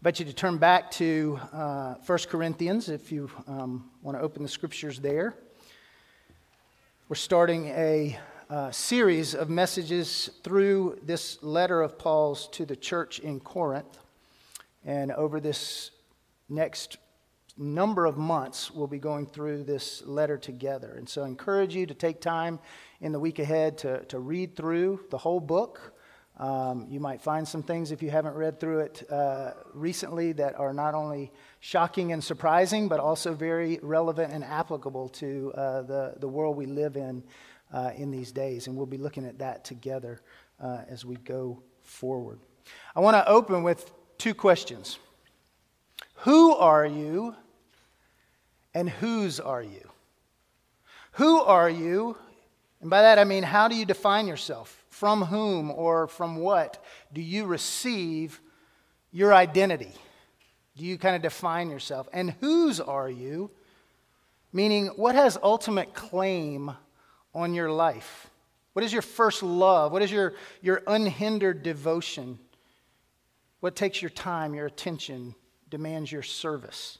invite you to turn back to uh, 1 Corinthians if you um, want to open the scriptures there. We're starting a uh, series of messages through this letter of Paul's to the church in Corinth. And over this next number of months, we'll be going through this letter together. And so I encourage you to take time in the week ahead to, to read through the whole book. Um, you might find some things, if you haven't read through it uh, recently, that are not only shocking and surprising, but also very relevant and applicable to uh, the, the world we live in uh, in these days. And we'll be looking at that together uh, as we go forward. I want to open with two questions Who are you, and whose are you? Who are you? And by that I mean, how do you define yourself? From whom or from what do you receive your identity? Do you kind of define yourself? And whose are you? Meaning, what has ultimate claim on your life? What is your first love? What is your, your unhindered devotion? What takes your time, your attention, demands your service?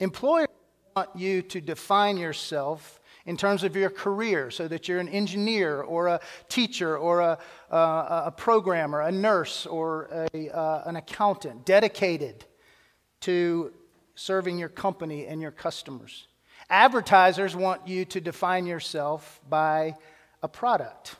Employers want you to define yourself in terms of your career, so that you're an engineer or a teacher or a, a, a programmer, a nurse or a, uh, an accountant, dedicated to serving your company and your customers. Advertisers want you to define yourself by a product.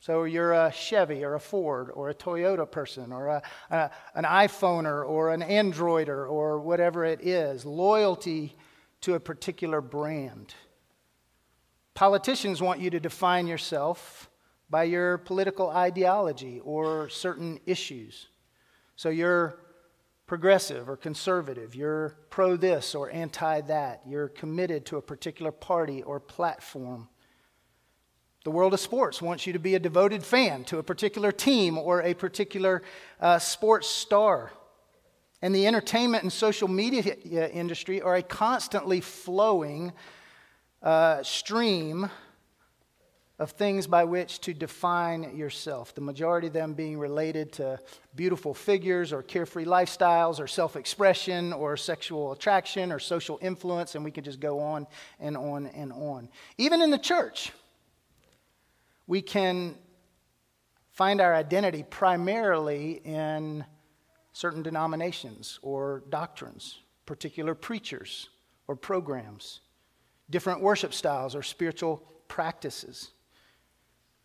So you're a Chevy or a Ford or a Toyota person or a, a, an iPhoner or an Androider or whatever it is. Loyalty to a particular brand. Politicians want you to define yourself by your political ideology or certain issues. So you're progressive or conservative, you're pro this or anti that, you're committed to a particular party or platform. The world of sports wants you to be a devoted fan to a particular team or a particular uh, sports star. And the entertainment and social media industry are a constantly flowing uh, stream of things by which to define yourself. The majority of them being related to beautiful figures or carefree lifestyles or self expression or sexual attraction or social influence, and we could just go on and on and on. Even in the church, we can find our identity primarily in certain denominations or doctrines, particular preachers or programs different worship styles or spiritual practices.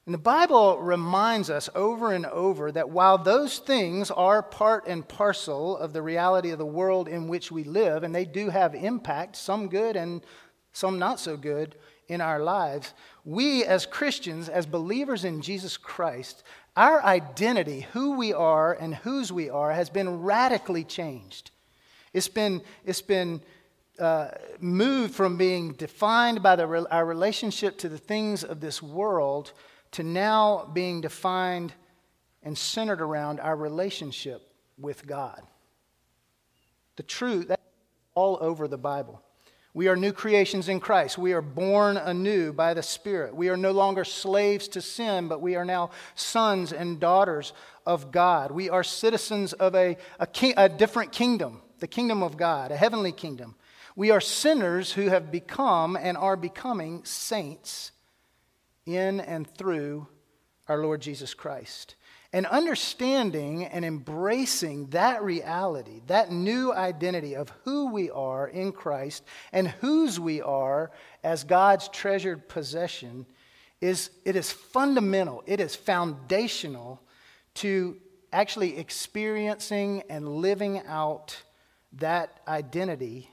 And the Bible reminds us over and over that while those things are part and parcel of the reality of the world in which we live, and they do have impact, some good and some not so good, in our lives, we as Christians, as believers in Jesus Christ, our identity, who we are and whose we are, has been radically changed. It's been, it's been uh, moved from being defined by the, our relationship to the things of this world to now being defined and centered around our relationship with God. The truth, that's all over the Bible. We are new creations in Christ. We are born anew by the Spirit. We are no longer slaves to sin, but we are now sons and daughters of God. We are citizens of a, a, a different kingdom, the kingdom of God, a heavenly kingdom. We are sinners who have become and are becoming saints in and through our Lord Jesus Christ. And understanding and embracing that reality, that new identity of who we are in Christ and whose we are as God's treasured possession, is it is fundamental, it is foundational to actually experiencing and living out that identity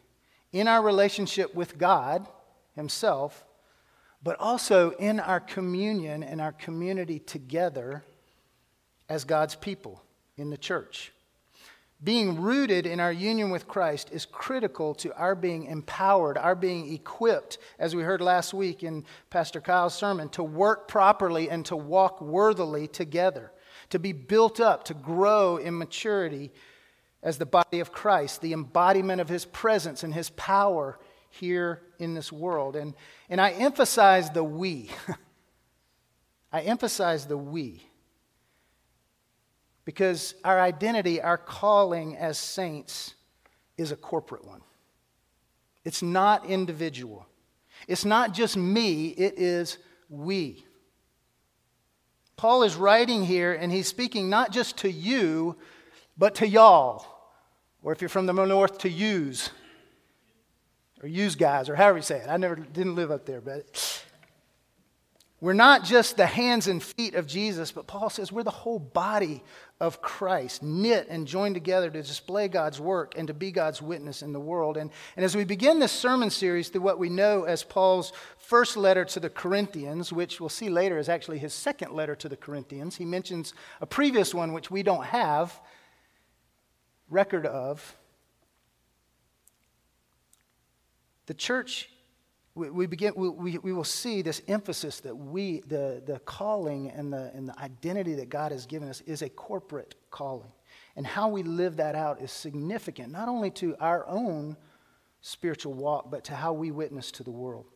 in our relationship with God Himself, but also in our communion and our community together as God's people in the church. Being rooted in our union with Christ is critical to our being empowered, our being equipped, as we heard last week in Pastor Kyle's sermon, to work properly and to walk worthily together, to be built up, to grow in maturity as the body of Christ, the embodiment of his presence and his power here in this world. And, and I emphasize the we. I emphasize the we. Because our identity, our calling as saints, is a corporate one. It's not individual. It's not just me, it is we. Paul is writing here, and he's speaking not just to you, but to y'all. Or if you're from the north, to youse. Or youse guys, or however you say it. I never didn't live up there, but we're not just the hands and feet of Jesus, but Paul says we're the whole body of Christ, knit and joined together to display God's work and to be God's witness in the world. And, and as we begin this sermon series through what we know as Paul's first letter to the Corinthians, which we'll see later is actually his second letter to the Corinthians, he mentions a previous one which we don't have record of. The church we, we begin, we, we will see this emphasis that we, the, the calling and the, and the identity that God has given us is a corporate calling. And how we live that out is significant, not only to our own spiritual walk, but to how we witness to the world.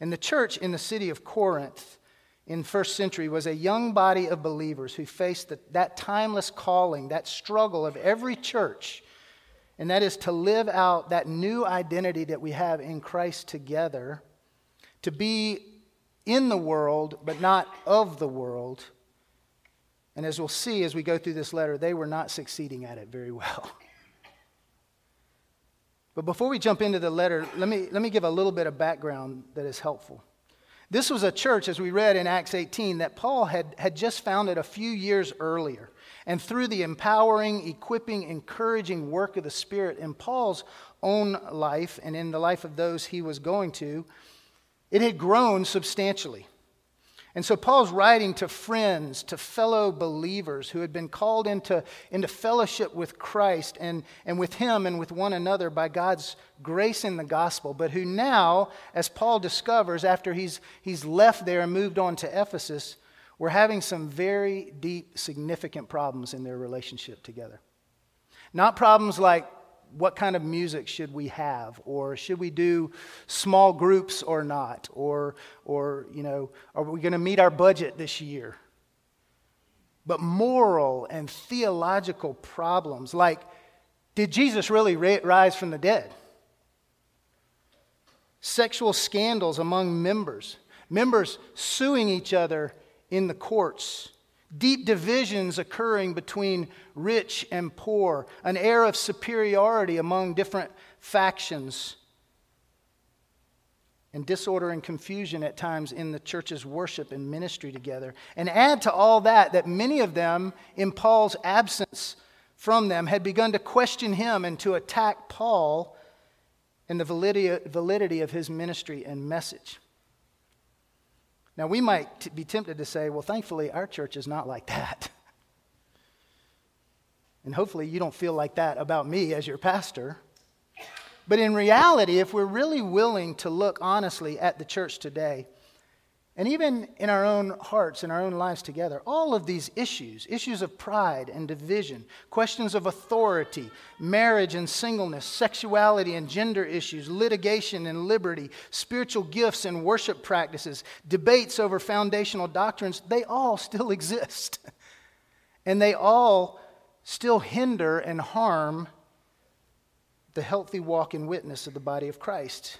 And the church in the city of Corinth in first century was a young body of believers who faced the, that timeless calling, that struggle of every church and that is to live out that new identity that we have in Christ together, to be in the world, but not of the world. And as we'll see as we go through this letter, they were not succeeding at it very well. But before we jump into the letter, let me, let me give a little bit of background that is helpful. This was a church, as we read in Acts 18, that Paul had, had just founded a few years earlier. And through the empowering, equipping, encouraging work of the Spirit in Paul's own life and in the life of those he was going to, it had grown substantially. And so Paul's writing to friends, to fellow believers who had been called into, into fellowship with Christ and, and with him and with one another by God's grace in the gospel, but who now, as Paul discovers after he's, he's left there and moved on to Ephesus, were having some very deep, significant problems in their relationship together. Not problems like what kind of music should we have? Or should we do small groups or not? Or or you know are we going to meet our budget this year? But moral and theological problems like did jesus really rise from the dead? Sexual scandals among members members suing each other in the courts, deep divisions occurring between rich and poor, an air of superiority among different factions, and disorder and confusion at times in the church's worship and ministry together. And add to all that that many of them, in Paul's absence from them, had begun to question him and to attack Paul and the validity of his ministry and message. Now, we might t- be tempted to say, well, thankfully, our church is not like that. And hopefully, you don't feel like that about me as your pastor. But in reality, if we're really willing to look honestly at the church today, and even in our own hearts, in our own lives together, all of these issues issues of pride and division, questions of authority, marriage and singleness, sexuality and gender issues, litigation and liberty, spiritual gifts and worship practices, debates over foundational doctrines they all still exist. and they all still hinder and harm the healthy walk and witness of the body of Christ.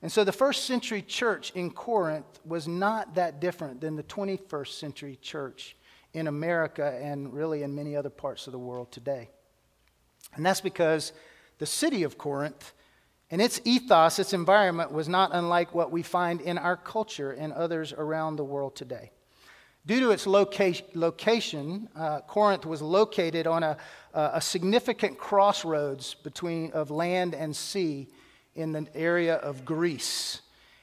And so the first century church in Corinth was not that different than the 21st century church in America and really in many other parts of the world today. And that's because the city of Corinth and its ethos, its environment, was not unlike what we find in our culture and others around the world today. Due to its loca- location, uh, Corinth was located on a, a significant crossroads between of land and sea in the area of Greece.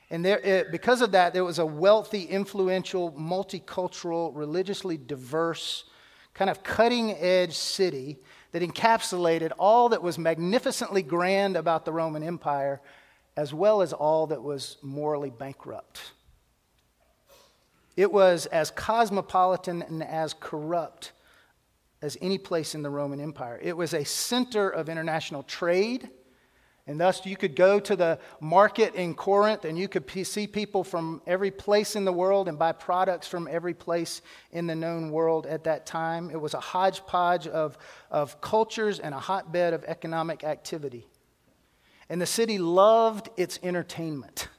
And there, it, because of that, there was a wealthy, influential, multicultural, religiously diverse, kind of cutting edge city that encapsulated all that was magnificently grand about the Roman Empire, as well as all that was morally bankrupt. It was as cosmopolitan and as corrupt as any place in the Roman Empire. It was a center of international trade And thus, you could go to the market in Corinth and you could see people from every place in the world and buy products from every place in the known world at that time. It was a hodgepodge of, of cultures and a hotbed of economic activity. And the city loved its entertainment.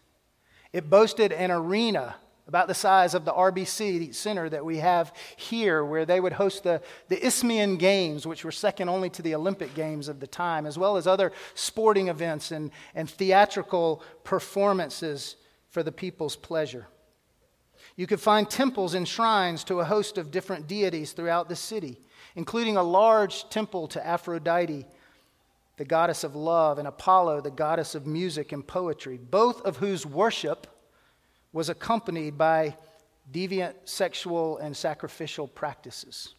It boasted an arena about the size of the RBC Center that we have here, where they would host the, the Isthmian Games, which were second only to the Olympic Games of the time, as well as other sporting events and, and theatrical performances for the people's pleasure. You could find temples and shrines to a host of different deities throughout the city, including a large temple to Aphrodite, the goddess of love, and Apollo, the goddess of music and poetry, both of whose worship was accompanied by deviant sexual and sacrificial practices.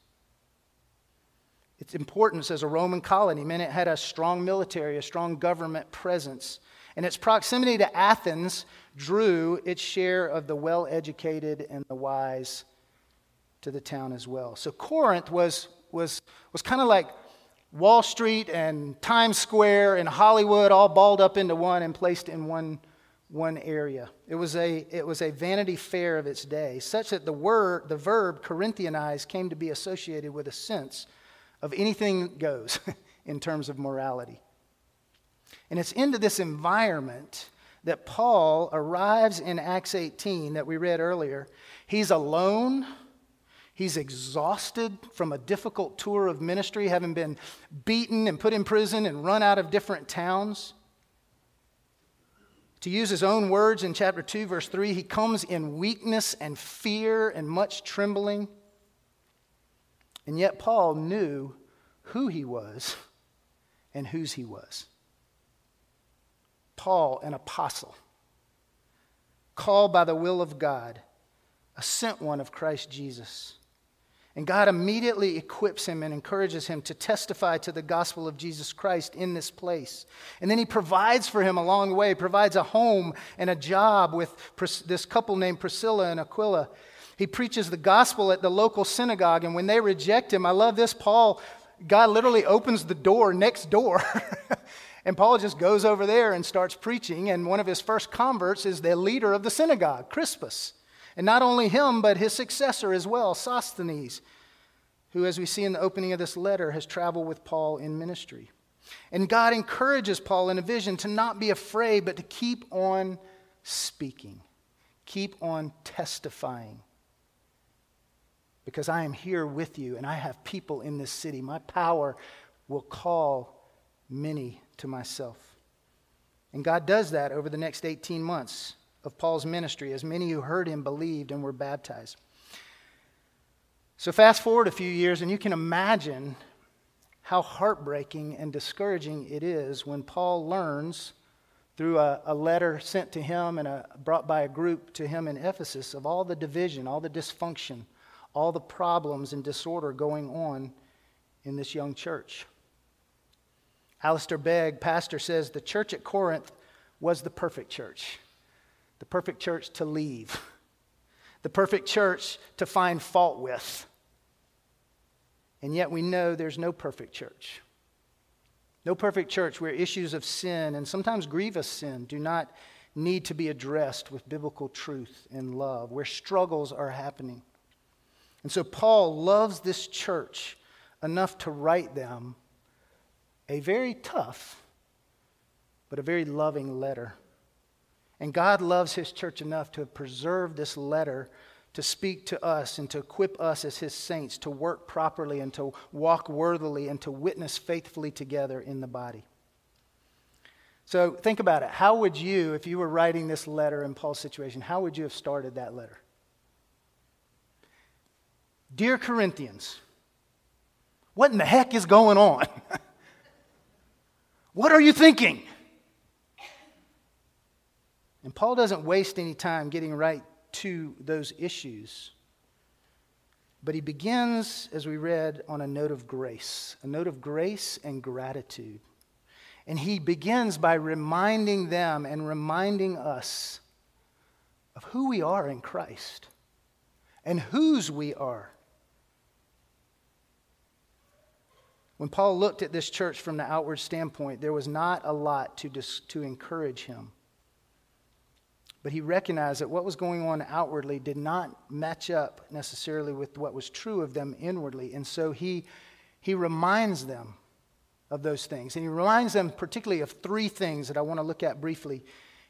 Its importance as a Roman colony meant it had a strong military, a strong government presence, and its proximity to Athens drew its share of the well educated and the wise to the town as well. So Corinth was, was, was kind of like Wall Street and Times Square and Hollywood all balled up into one and placed in one one area. It was a, it was a vanity fair of its day, such that the word, the verb Corinthianize came to be associated with a sense of anything goes in terms of morality. And it's into this environment that Paul arrives in Acts 18 that we read earlier. He's alone. He's exhausted from a difficult tour of ministry, having been beaten and put in prison and run out of different towns. To use his own words in chapter 2, verse 3, he comes in weakness and fear and much trembling. And yet, Paul knew who he was and whose he was. Paul, an apostle, called by the will of God, a sent one of Christ Jesus. And God immediately equips him and encourages him to testify to the gospel of Jesus Christ in this place. And then he provides for him along the way, provides a home and a job with this couple named Priscilla and Aquila. He preaches the gospel at the local synagogue, and when they reject him, I love this. Paul, God literally opens the door next door. and Paul just goes over there and starts preaching. And one of his first converts is the leader of the synagogue, Crispus. And not only him, but his successor as well, Sosthenes, who, as we see in the opening of this letter, has traveled with Paul in ministry. And God encourages Paul in a vision to not be afraid, but to keep on speaking, keep on testifying. Because I am here with you and I have people in this city. My power will call many to myself. And God does that over the next 18 months of Paul's ministry, as many who heard him believed and were baptized. So, fast forward a few years, and you can imagine how heartbreaking and discouraging it is when Paul learns through a, a, letter sent to him and a, brought by a group to him in Ephesus of all the division, all the dysfunction, all the problems and disorder going on in this young church. Alistair Begg, pastor, says the church at Corinth was the perfect church the perfect church to leave, the perfect church to find fault with. And yet we know there's no perfect church. No perfect church where issues of sin and sometimes grievous sin do not need to be addressed with biblical truth and love, where struggles are happening. And so Paul loves this church enough to write them a very tough, but a very loving letter. And God loves His church enough to preserve this letter to speak to us and to equip us as His saints to work properly and to walk worthily and to witness faithfully together in the body. So think about it. How would you, if you were writing this letter in Paul's situation, how would you have started that letter? Dear Corinthians, what in the heck is going on? what are you thinking? And Paul doesn't waste any time getting right to those issues. But he begins, as we read, on a note of grace, a note of grace and gratitude. And he begins by reminding them and reminding us of who we are in Christ and whose we are. When Paul looked at this church from the outward standpoint, there was not a lot to, dis- to encourage him. But he recognized that what was going on outwardly did not match up necessarily with what was true of them inwardly. And so he, he reminds them of those things. And he reminds them particularly of three things that I want to look at briefly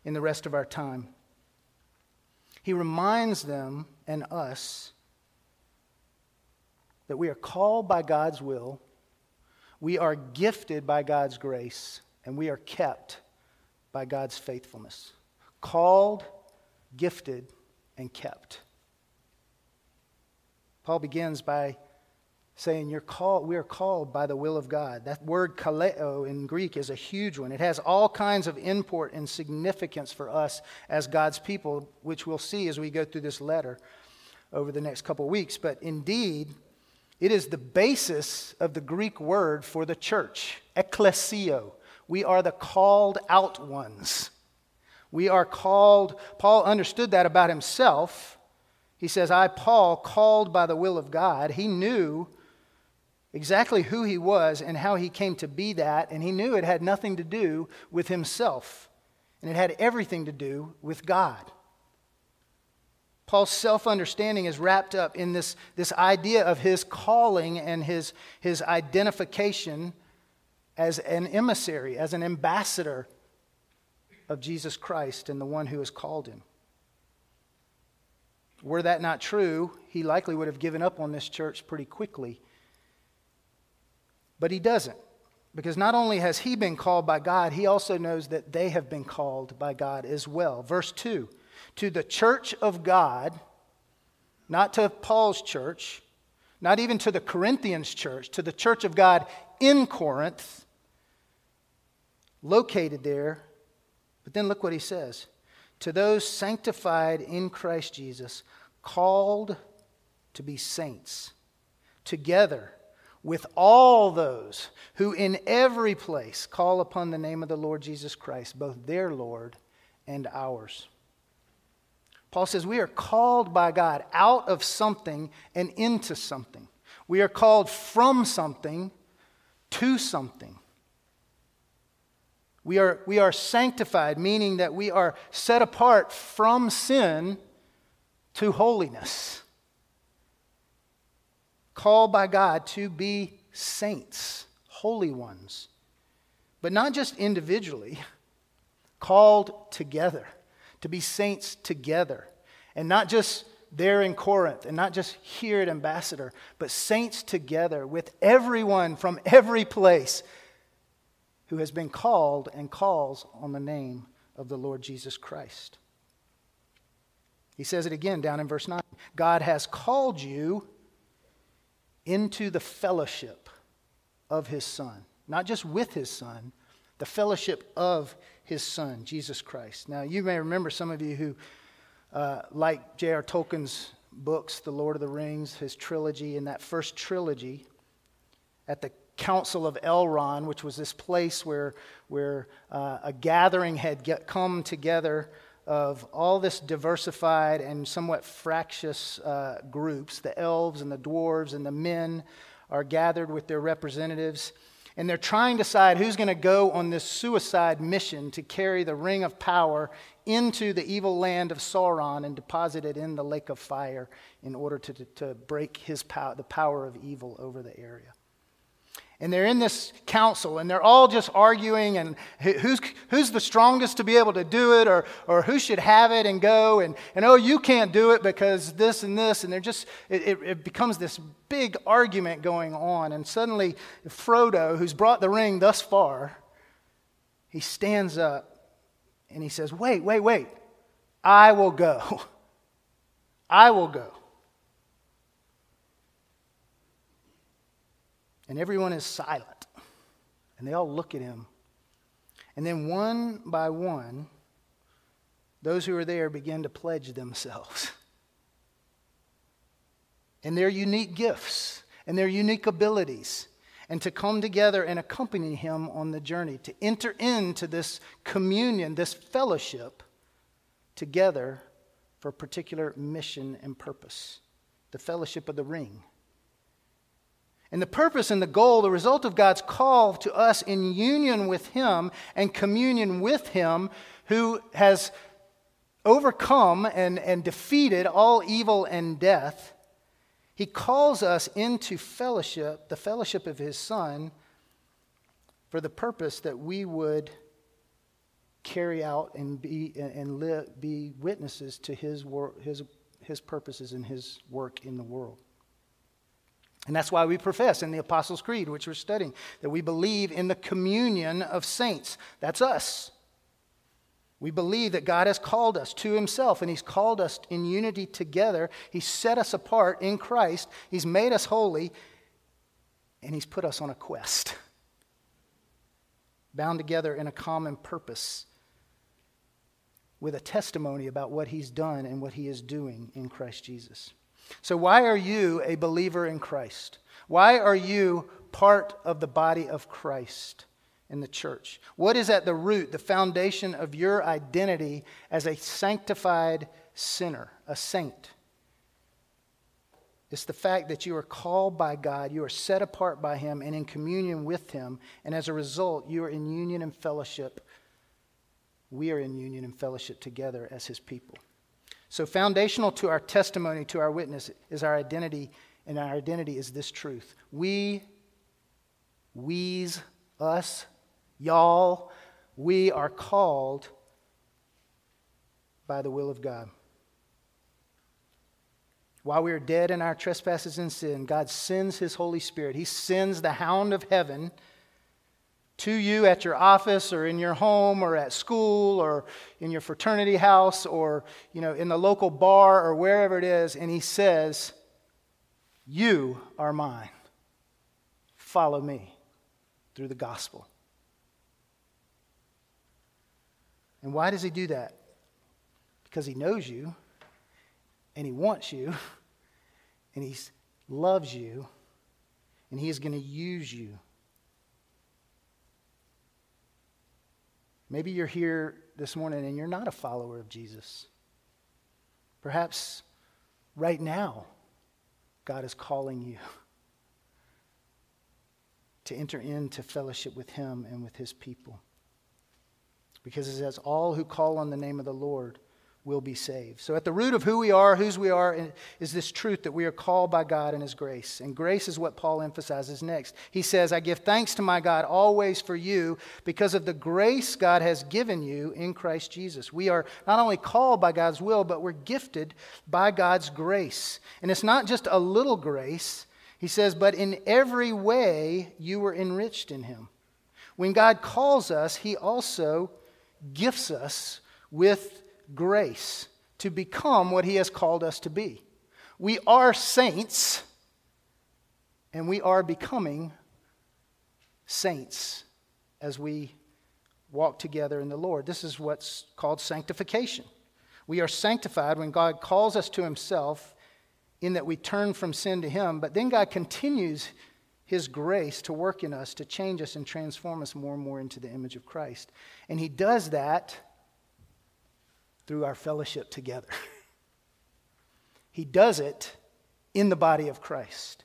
in the rest of our time. He reminds them and us that we are called by God's will, we are gifted by God's grace, and we are kept by God's faithfulness. Called, gifted, and kept. Paul begins by saying you're called we are called by the will of god. That word kaleo in greek is a huge one. It has all kinds of import and significance for us as god's people which we'll see as we go through this letter over the next couple weeks. But indeed it is the basis of the greek word for the church ecclesia. We are the called out ones we are called paul understood that about himself he says i paul called by the will of god he knew exactly who he was and how he came to be that, and he knew it had nothing to do with himself, and it had everything to do with God. Paul's self understanding is wrapped up in this, this idea of his calling and his, his identification as an emissary, as an ambassador of Jesus Christ and the one who has called him. Were that not true, he likely would have given up on this church pretty quickly but he doesn't. Because not only has he been called by God, he also knows that they have been called by God as well. Verse 2 To the church of God, not to Paul's church, not even to the Corinthians church, to the church of God in Corinth, located there. But then look what he says To those sanctified in Christ Jesus, called to be saints, together with all those who in every place call upon the name of the Lord Jesus Christ, both their Lord and ours. Paul says we are called by God out of something and into something. We are called from something to something. We are, we are sanctified, meaning that we are set apart from sin to holiness. Called by God to be saints, holy ones, but not just individually, called together, to be saints together, and not just there in Corinth and not just here at Ambassador, but saints together with everyone from every place who has been called and calls on the name of the Lord Jesus Christ. He says it again down in verse 9 God has called you into the fellowship of his Son. Not just with his Son, the fellowship of his Son, Jesus Christ. Now, you may remember some of you who uh, like J.R. Tolkien's books, The Lord of the Rings, his trilogy, in that first trilogy, at the Council of Elrond, which was this place where, where uh, a gathering had get, come together of all this diversified and somewhat fractious uh, groups. The elves and the dwarves and the men are gathered with their representatives, and they're trying to decide who's going to go on this suicide mission to carry the ring of power into the evil land of Sauron and deposit it in the lake of fire in order to, to, to break his power, the power of evil over the area and they're in this council and they're all just arguing and who's, who's the strongest to be able to do it or, or who should have it and go and, and oh you can't do it because this and this and they're just it, it, it becomes this big argument going on and suddenly frodo who's brought the ring thus far he stands up and he says wait wait wait. I will go. I will go And everyone is silent. And they all look at him. And then one by one, those who are there begin to pledge themselves. And their unique gifts and their unique abilities, and to come together and accompany him on the journey, to enter into this communion, this fellowship together for a particular mission and purpose the fellowship of the ring. And the purpose and the goal, the result of God's call to us in union with Him and communion with Him, who has overcome and, and defeated all evil and death, He calls us into fellowship, the fellowship of His Son, for the purpose that we would carry out and be, and live, be witnesses to his, wor- his, his purposes and His work in the world. And that's why we profess in the Apostles' Creed, which we're studying, that we believe in the communion of saints. That's us. We believe that God has called us to Himself, and He's called us in unity together. He's set us apart in Christ, He's made us holy, and He's put us on a quest, bound together in a common purpose with a testimony about what He's done and what He is doing in Christ Jesus. So, why are you a believer in Christ? Why are you part of the body of Christ in the church? What is at the root, the foundation of your identity as a sanctified sinner, a saint? It's the fact that you are called by God, you are set apart by Him and in communion with Him, and as a result, you are in union and fellowship. We are in union and fellowship together as His people. So, foundational to our testimony, to our witness, is our identity, and our identity is this truth. We, we's, us, y'all, we are called by the will of God. While we are dead in our trespasses and sin, God sends His Holy Spirit. He sends the hound of heaven to you at your office or in your home or at school or in your fraternity house or you know in the local bar or wherever it is and he says you are mine. Follow me through the gospel. And why does he do that? Because he knows you and he wants you and he loves you and he is going to use you Maybe you're here this morning and you're not a follower of Jesus. Perhaps right now, God is calling you to enter into fellowship with Him and with His people. Because it says, All who call on the name of the Lord will be saved. So, at the root of who we are, whose we are, is this truth that we are called by God and His grace. And grace is what Paul emphasizes next. He says, I give thanks to my God always for you because of the grace God has given you in Christ Jesus. We are not only called by God's will, but we're gifted by God's grace. And it's not just a little grace. He says, but in every way you were enriched in Him. When God calls us, He also gifts us with grace to become what He has called us to be. We are saints, and we are becoming saints as we walk together in the Lord. This is what's called sanctification. We are sanctified when God calls us to Himself, in that we turn from sin to Him, but then God continues His grace to work in us, to change us and transform us more and more into the image of Christ. And He does that through our fellowship together. he does it in the body of Christ.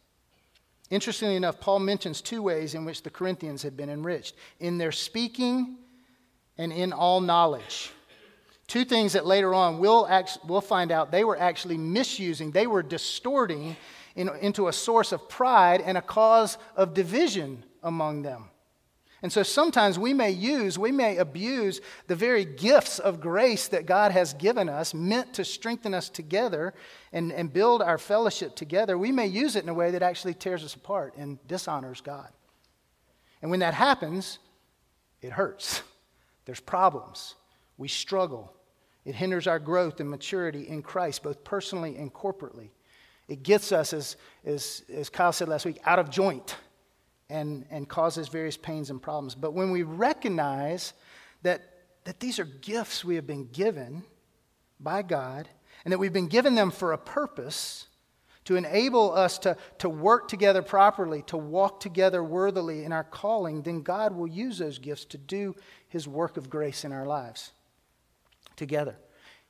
Interestingly enough, Paul mentions two ways in which the Corinthians had been enriched in their speaking and in all knowledge. Two things that later on we'll, act, we'll find out they were actually misusing, they were distorting in, into a source of pride and a cause of division among them. And so sometimes we may use, we may abuse the very gifts of grace that God has given us, meant to strengthen us together and, and build our fellowship together. We may use it in a way that actually tears us apart and dishonors God. And when that happens, it hurts. There's problems. We struggle. It hinders our growth and maturity in Christ, both personally and corporately. It gets us, as, as, as Kyle said last week, out of joint and, and causes various pains and problems. But when we recognize that, that these are gifts we have been given by God and that we've been given them for a purpose to enable us to, to work together properly, to walk together worthily in our calling, then God will use those gifts to do his work of grace in our lives together.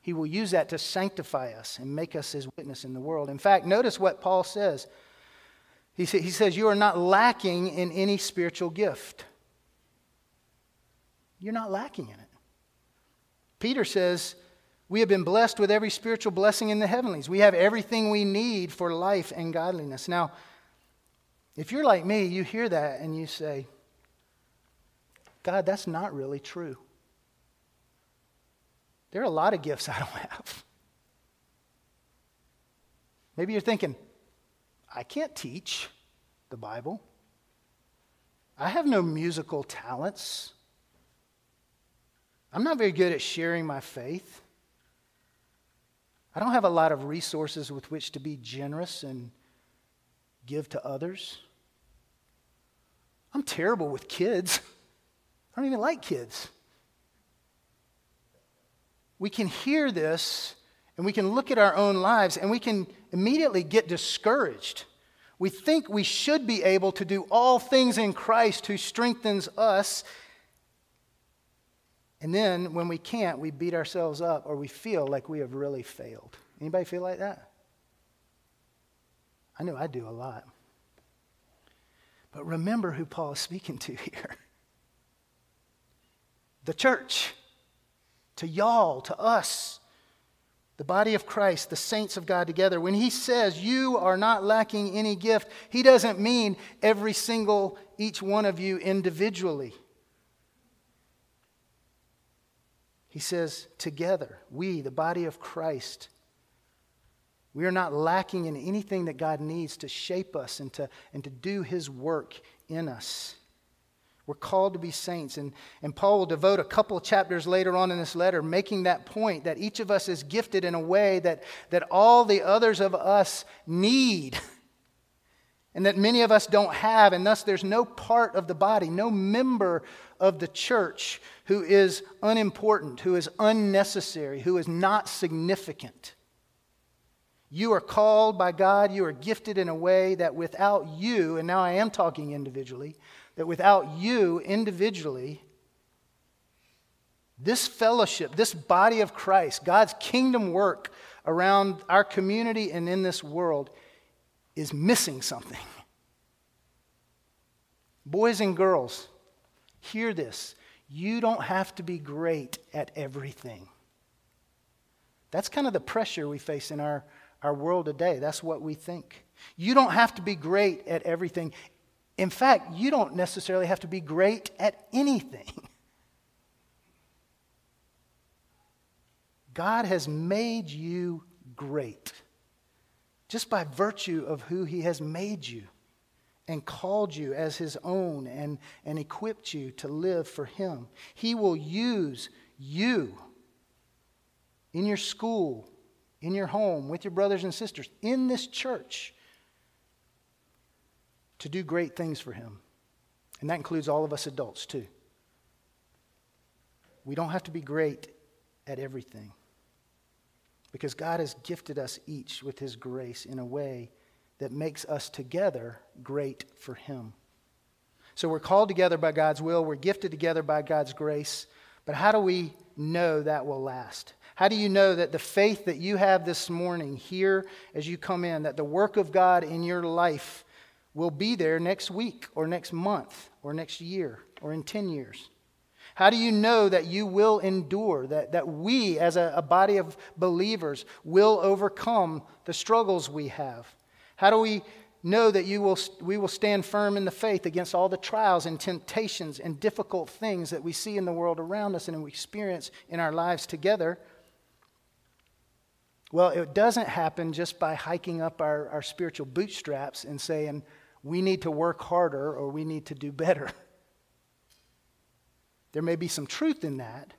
He will use that to sanctify us and make us his witness in the world. In fact, notice what Paul says He, sa- he says, You are not lacking in any spiritual gift. You're not lacking in it. Peter says, We have been blessed with every spiritual blessing in the heavenlies. We have everything we need for life and godliness. Now, if you're like me, you hear that and you say, God, that's not really true. There are a lot of gifts I don't have. Maybe you're thinking, I can't teach the Bible. I have no musical talents. I'm not very good at sharing my faith. I don't have a lot of resources with which to be generous and give to others. I'm terrible with kids. I don't even like kids. We can hear this and we can look at our own lives and we can immediately get discouraged. We think we should be able to do all things in Christ who strengthens us. And then when we can't, we beat ourselves up or we feel like we have really failed. Anybody feel like that? I know I do a lot. But remember who Paul is speaking to here the church, to y'all, to us the body of Christ, the saints of God together, when he says you are not lacking any gift, he doesn't mean every single, each one of you individually. He says, together, we, the body of Christ, we are not lacking in anything that God needs to shape us and to, and to do his work in us. We're called to be saints. And, and Paul will devote a couple chapters later on in this letter making that point that each of us is gifted in a way that, that all the others of us need and that many of us don't have. And thus, there's no part of the body, no member of the church who is unimportant, who is unnecessary, who is not significant. You are called by God, you are gifted in a way that without you, and now I am talking individually, that without you individually, this fellowship, this body of Christ, God's kingdom work around our community and in this world is missing something. Boys and girls, hear this. You don't have to be great at everything. That's kind of the pressure we face in our, our world today. That's what we think. You don't have to be great at everything. In fact, you don't necessarily have to be great at anything. God has made you great just by virtue of who He has made you and called you as His own and, and equipped you to live for Him. He will use you in your school, in your home, with your brothers and sisters, in this church to do great things for Him. And that includes all of us adults, too. We don't have to be great at everything because God has gifted us each with His grace in a way that makes us together great for Him. So we're called together by God's will, we're gifted together by God's grace, but how do we know that will last? How do you know that the faith that you have this morning here as you come in, that the work of God in your life will be there next week or next month or next year or in 10 years? How do you know that you will endure, that, that we as a, a body of believers will overcome the struggles we have? How do we know that you will, we will stand firm in the faith against all the trials and temptations and difficult things that we see in the world around us and we experience in our lives together? Well, it doesn't happen just by hiking up our, our spiritual bootstraps and saying, we need to work harder or we need to do better. There may be some truth in that,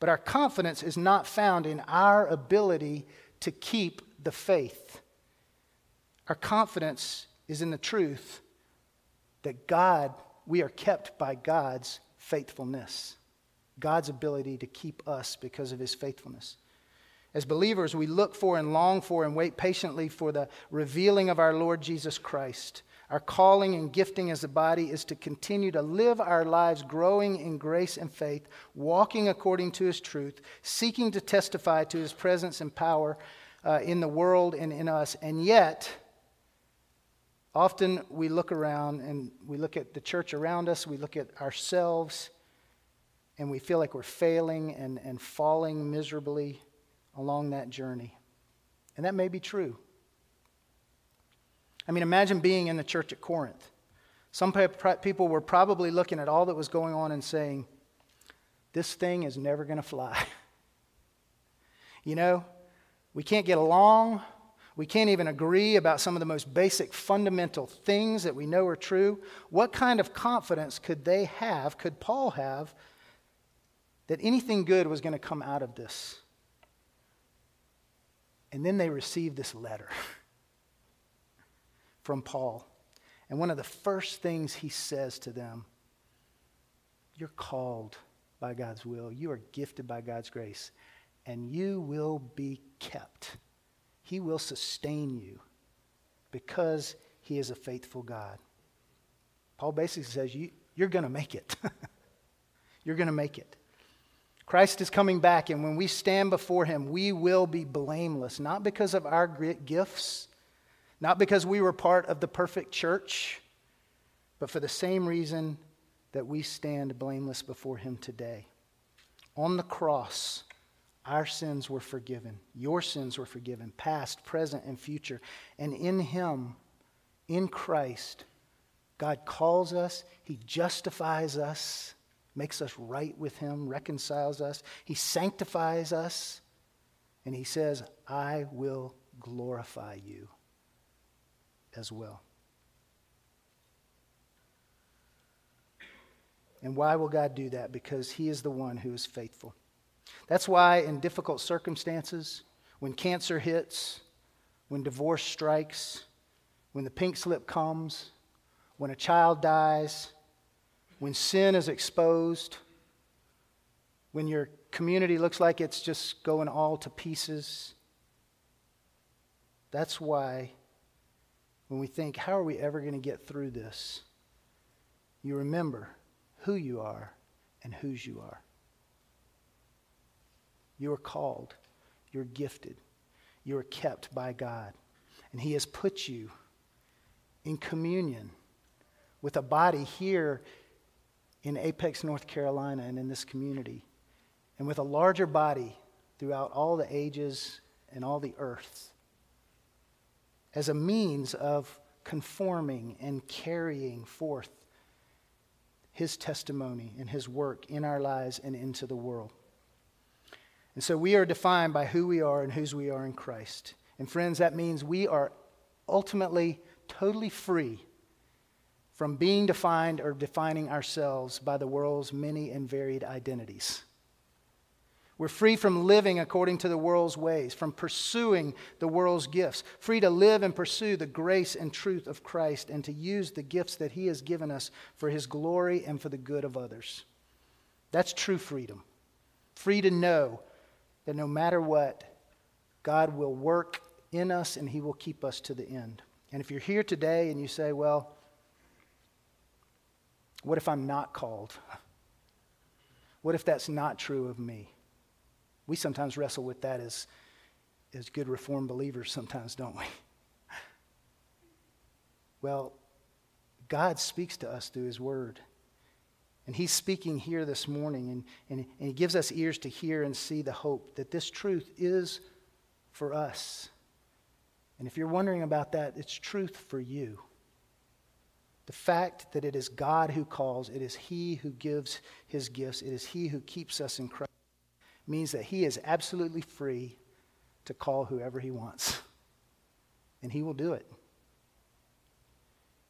but our confidence is not found in our ability to keep the faith. Our confidence is in the truth that God, we are kept by God's faithfulness, God's ability to keep us because of his faithfulness. As believers, we look for and long for and wait patiently for the revealing of our Lord Jesus Christ. Our calling and gifting as a body is to continue to live our lives growing in grace and faith, walking according to His truth, seeking to testify to His presence and power uh, in the world and in us. And yet, Often we look around and we look at the church around us, we look at ourselves, and we feel like we're failing and, and falling miserably along that journey. And that may be true. I mean, imagine being in the church at Corinth. Some people were probably looking at all that was going on and saying, This thing is never going to fly. you know, we can't get along. We can't even agree about some of the most basic fundamental things that we know are true. What kind of confidence could they have, could Paul have, that anything good was going to come out of this? And then they received this letter from Paul. And one of the first things he says to them, You're called by God's will, you are gifted by God's grace, and you will be kept. He will sustain you because he is a faithful God. Paul basically says, you, You're going to make it. you're going to make it. Christ is coming back, and when we stand before him, we will be blameless, not because of our gifts, not because we were part of the perfect church, but for the same reason that we stand blameless before him today. On the cross, our sins were forgiven. Your sins were forgiven, past, present, and future. And in him, in Christ, God calls us, he justifies us makes us right with Him, reconciles us. He sanctifies us. And He says, I will glorify you as well. And why will God do that? Because He is the one who is faithful. That's why, in difficult circumstances, when cancer hits, when divorce strikes, when the pink slip comes, when a child dies, when sin is exposed, when your community looks like it's just going all to pieces. That's why, when we think, how are we ever going to get through this? You remember who you are and whose you are. You are called, you're gifted, you are kept by God. And He has put you in communion with a body here in Apex, North Carolina, and in this community, and with a larger body throughout all the ages and all the earth, as a means of conforming and carrying forth his testimony and his work in our lives and into the world. And so we are defined by who we are and whose we are in Christ. And friends, that means we are ultimately totally free from being defined or defining ourselves by the world's many and varied identities. We're free from living according to the world's ways, from pursuing the world's gifts, free to live and pursue the grace and truth of Christ, and to use the gifts that He has given us for His glory and for the good of others. That's true freedom. Free to know that no matter what, God will work in us and He will keep us to the end. And if you're here today and you say, well, what if I'm not called? What if that's not true of me? We sometimes wrestle with that as, as good Reformed believers, sometimes, don't we? Well, God speaks to us through His Word. And He's speaking here this morning, and, and, and He gives us ears to hear and see the hope that this truth is for us. And if you're wondering about that, it's truth for you. The fact that it is God who calls, it is He who gives His gifts, it is He who keeps us in Christ, means that He is absolutely free to call whoever He wants. And He will do it.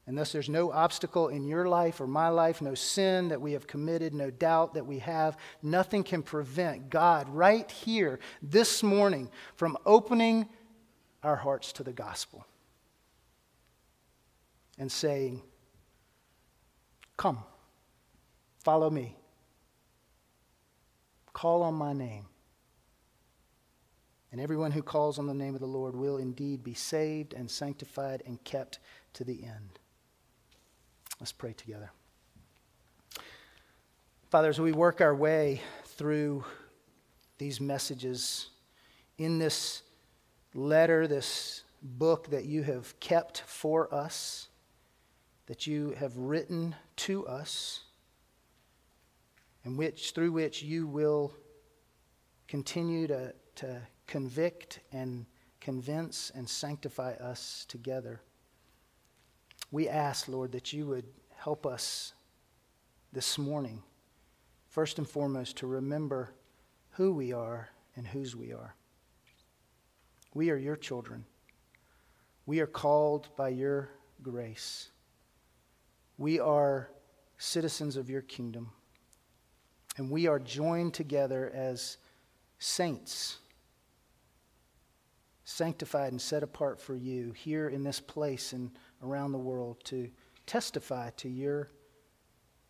And thus, there's no obstacle in your life or my life, no sin that we have committed, no doubt that we have. Nothing can prevent God right here this morning from opening our hearts to the gospel and saying, Come, follow me. Call on my name. And everyone who calls on the name of the Lord will indeed be saved and sanctified and kept to the end. Let's pray together. Father, as we work our way through these messages in this letter, this book that you have kept for us, that you have written to us and which through which you will continue to, to convict and convince and sanctify us together. We ask, Lord, that you would help us this morning, first and foremost, to remember who we are and whose we are. We are your children. We are called by your grace. We are citizens of your kingdom. And we are joined together as saints, sanctified and set apart for you here in this place and around the world to testify to your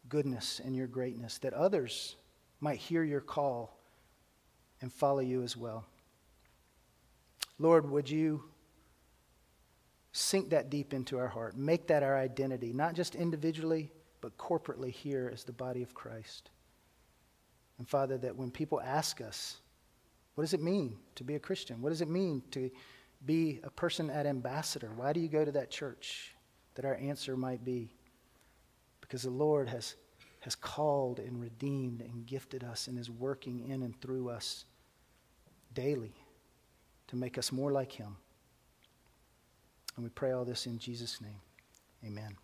goodness and your greatness, that others might hear your call and follow you as well. Lord, would you sink that deep into our heart, make that our identity, not just individually, but corporately here as the body of Christ. And Father, that when people ask us, what does it mean to be a Christian? What does it mean to be a person at Ambassador? Why do you go to that church? That our answer might be because the Lord has, has called and redeemed and gifted us and is working in and through us daily to make us more like Him. And we pray all this in Jesus' name. Amen.